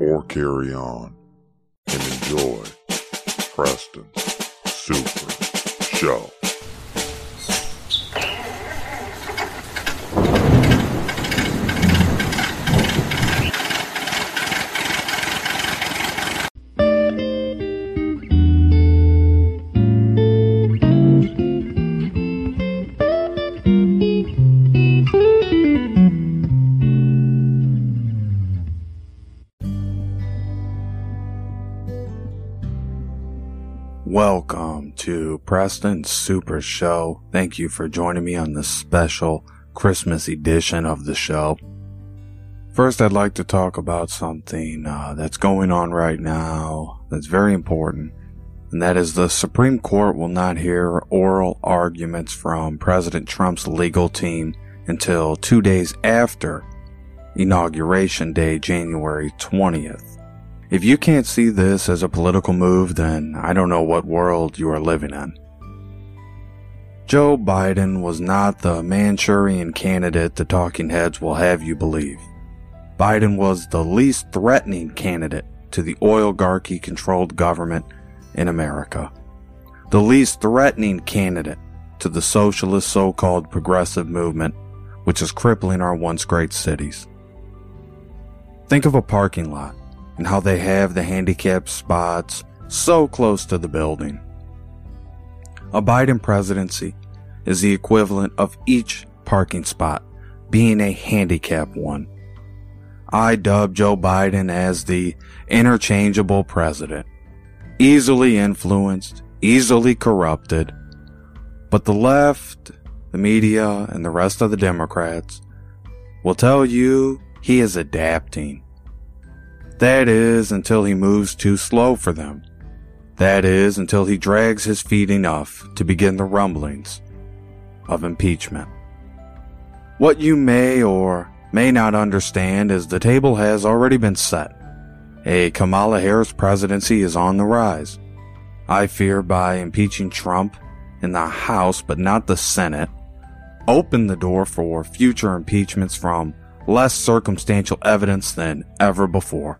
or carry on and enjoy Preston's Super Show. To Preston Super Show. Thank you for joining me on this special Christmas edition of the show. First, I'd like to talk about something uh, that's going on right now that's very important, and that is the Supreme Court will not hear oral arguments from President Trump's legal team until two days after Inauguration Day, January 20th. If you can't see this as a political move, then I don't know what world you are living in. Joe Biden was not the Manchurian candidate the talking heads will have you believe. Biden was the least threatening candidate to the oligarchy controlled government in America. The least threatening candidate to the socialist so called progressive movement, which is crippling our once great cities. Think of a parking lot and how they have the handicapped spots so close to the building. A Biden presidency is the equivalent of each parking spot being a handicap one. I dub Joe Biden as the interchangeable president, easily influenced, easily corrupted, but the left, the media, and the rest of the Democrats will tell you he is adapting. That is until he moves too slow for them. That is until he drags his feet enough to begin the rumblings of impeachment. What you may or may not understand is the table has already been set. A Kamala Harris presidency is on the rise. I fear by impeaching Trump in the House but not the Senate, open the door for future impeachments from less circumstantial evidence than ever before.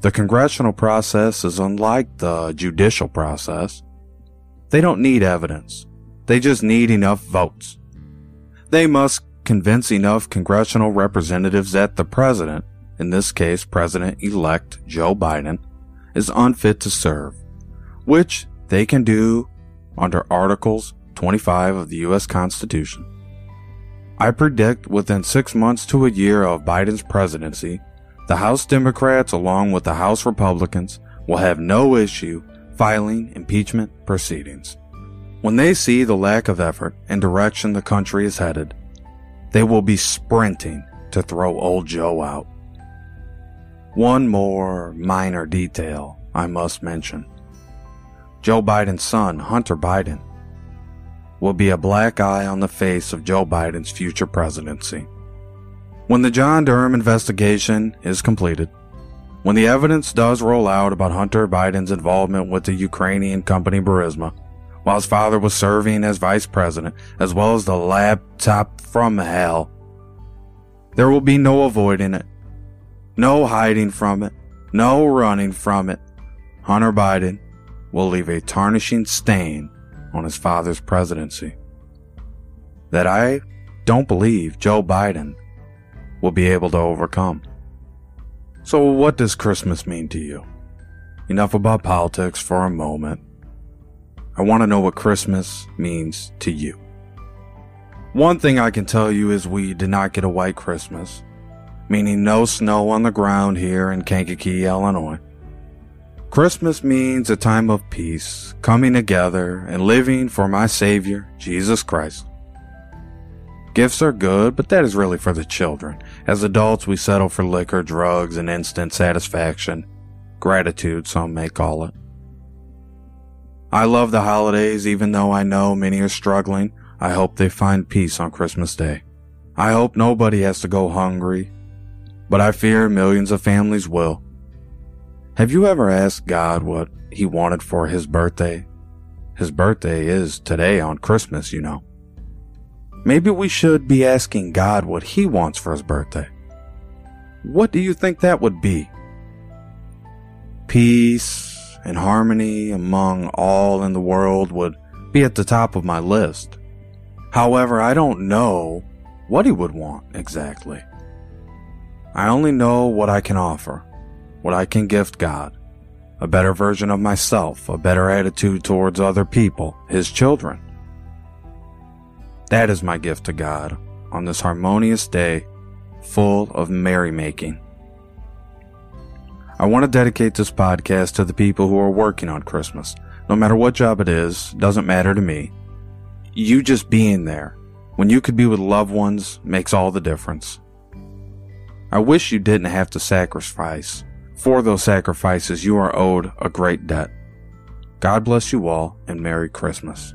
The congressional process is unlike the judicial process. They don't need evidence. They just need enough votes. They must convince enough congressional representatives that the president, in this case President-elect Joe Biden, is unfit to serve, which they can do under Articles 25 of the U.S. Constitution. I predict within six months to a year of Biden's presidency, the House Democrats, along with the House Republicans, will have no issue filing impeachment proceedings. When they see the lack of effort and direction the country is headed, they will be sprinting to throw old Joe out. One more minor detail I must mention. Joe Biden's son, Hunter Biden, will be a black eye on the face of Joe Biden's future presidency. When the John Durham investigation is completed, when the evidence does roll out about Hunter Biden's involvement with the Ukrainian company Burisma, while his father was serving as vice president, as well as the laptop from hell, there will be no avoiding it, no hiding from it, no running from it. Hunter Biden will leave a tarnishing stain on his father's presidency that I don't believe Joe Biden will be able to overcome. So, what does Christmas mean to you? Enough about politics for a moment. I want to know what Christmas means to you. One thing I can tell you is we did not get a white Christmas, meaning no snow on the ground here in Kankakee, Illinois. Christmas means a time of peace, coming together and living for my Savior, Jesus Christ. Gifts are good, but that is really for the children. As adults, we settle for liquor, drugs, and instant satisfaction. Gratitude, some may call it. I love the holidays, even though I know many are struggling. I hope they find peace on Christmas Day. I hope nobody has to go hungry, but I fear millions of families will. Have you ever asked God what He wanted for His birthday? His birthday is today on Christmas, you know. Maybe we should be asking God what He wants for His birthday. What do you think that would be? Peace, and harmony among all in the world would be at the top of my list. However, I don't know what he would want exactly. I only know what I can offer, what I can gift God, a better version of myself, a better attitude towards other people, his children. That is my gift to God on this harmonious day full of merrymaking. I want to dedicate this podcast to the people who are working on Christmas. No matter what job it is, doesn't matter to me. You just being there, when you could be with loved ones, makes all the difference. I wish you didn't have to sacrifice. For those sacrifices, you are owed a great debt. God bless you all, and Merry Christmas.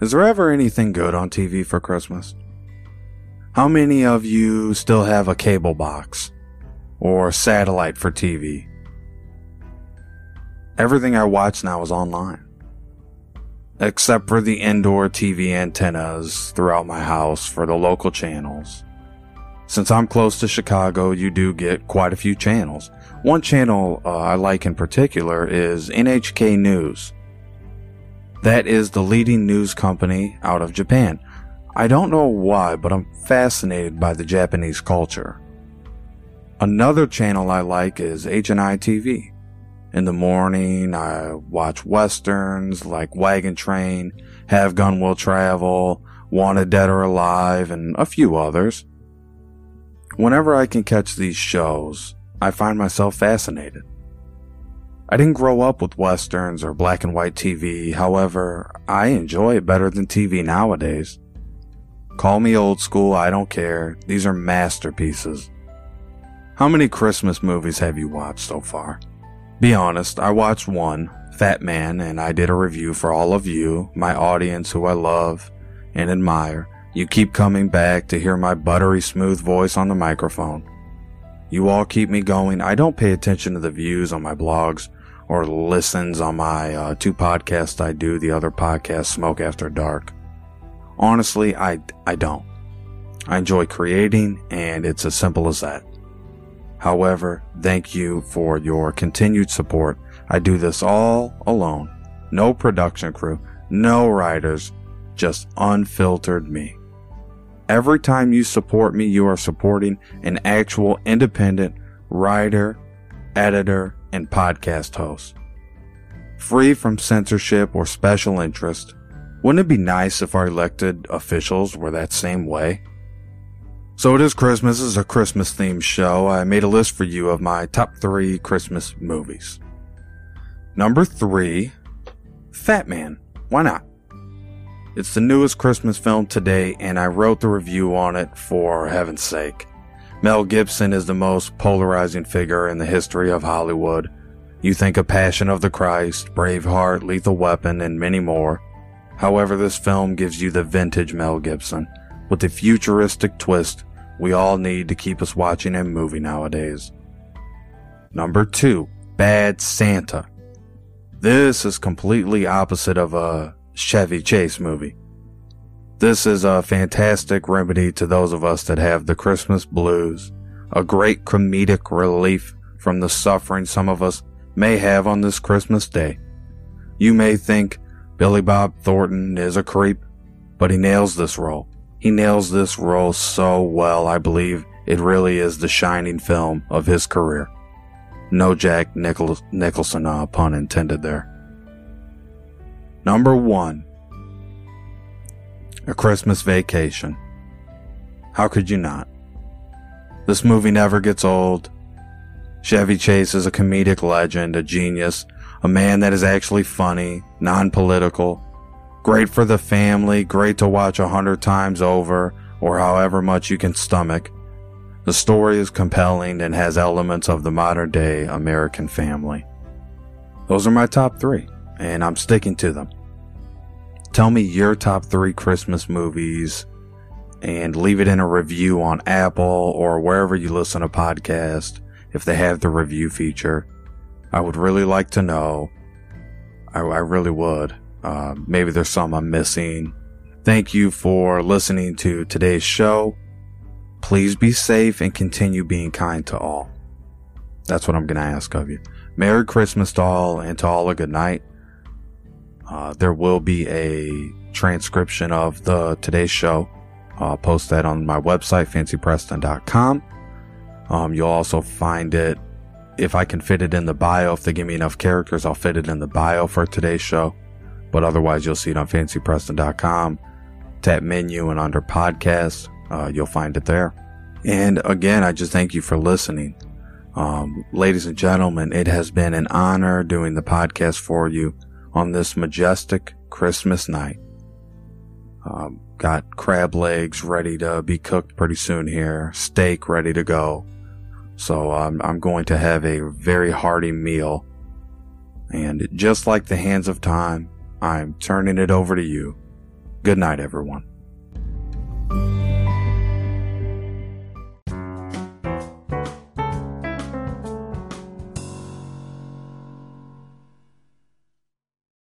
Is there ever anything good on TV for Christmas? How many of you still have a cable box? Or satellite for TV? Everything I watch now is online. Except for the indoor TV antennas throughout my house for the local channels. Since I'm close to Chicago, you do get quite a few channels. One channel uh, I like in particular is NHK News. That is the leading news company out of Japan. I don't know why, but I'm fascinated by the Japanese culture. Another channel I like is H&I TV. In the morning, I watch westerns like Wagon Train, Have Gun Will Travel, Wanted Dead or Alive, and a few others. Whenever I can catch these shows, I find myself fascinated. I didn't grow up with westerns or black and white TV, however, I enjoy it better than TV nowadays. Call me old school, I don't care. These are masterpieces. How many Christmas movies have you watched so far? Be honest, I watched one, Fatman, and I did a review for all of you, my audience who I love and admire. You keep coming back to hear my buttery smooth voice on the microphone. You all keep me going. I don't pay attention to the views on my blogs or listens on my uh, two podcasts I do, the other podcast, Smoke After Dark. Honestly, I, I don't. I enjoy creating, and it's as simple as that. However, thank you for your continued support. I do this all alone. No production crew, no writers, just unfiltered me. Every time you support me, you are supporting an actual independent writer, editor, and podcast host. Free from censorship or special interest. Wouldn't it be nice if our elected officials were that same way? So it is Christmas. This is a Christmas themed show. I made a list for you of my top three Christmas movies. Number three, Fatman. Why not? It's the newest Christmas film today, and I wrote the review on it for heaven's sake. Mel Gibson is the most polarizing figure in the history of Hollywood. You think of Passion of the Christ, Braveheart, Lethal Weapon, and many more. However, this film gives you the vintage Mel Gibson, with a futuristic twist we all need to keep us watching a movie nowadays. Number two, Bad Santa. This is completely opposite of a Chevy Chase movie. This is a fantastic remedy to those of us that have the Christmas blues, a great comedic relief from the suffering some of us may have on this Christmas day. You may think Billy Bob Thornton is a creep, but he nails this role. He nails this role so well, I believe it really is the shining film of his career. No Jack Nichol- Nicholson, uh, pun intended there. Number one, A Christmas Vacation. How could you not? This movie never gets old. Chevy Chase is a comedic legend, a genius, a man that is actually funny, non political, Great for the family, great to watch a hundred times over, or however much you can stomach, the story is compelling and has elements of the modern day American family. Those are my top three, and I'm sticking to them. Tell me your top three Christmas movies and leave it in a review on Apple or wherever you listen to podcasts if they have the review feature. I would really like to know. I, I really would. Uh, maybe there's some I'm missing. Thank you for listening to today's show. Please be safe and continue being kind to all. That's what I'm going to ask of you. Merry Christmas to all and to all a good night. Uh, there will be a transcription of the today's show. I'll post that on my website, fancypreston.com. Um, you'll also find it if I can fit it in the bio. If they give me enough characters, I'll fit it in the bio for today's show. But otherwise, you'll see it on fancypreston.com. Tap menu and under podcast, uh, you'll find it there. And again, I just thank you for listening. Um, ladies and gentlemen, it has been an honor doing the podcast for you on this majestic Christmas night. Um, got crab legs ready to be cooked pretty soon here, steak ready to go. So um, I'm going to have a very hearty meal. And just like the hands of time, I'm turning it over to you. Good night, everyone.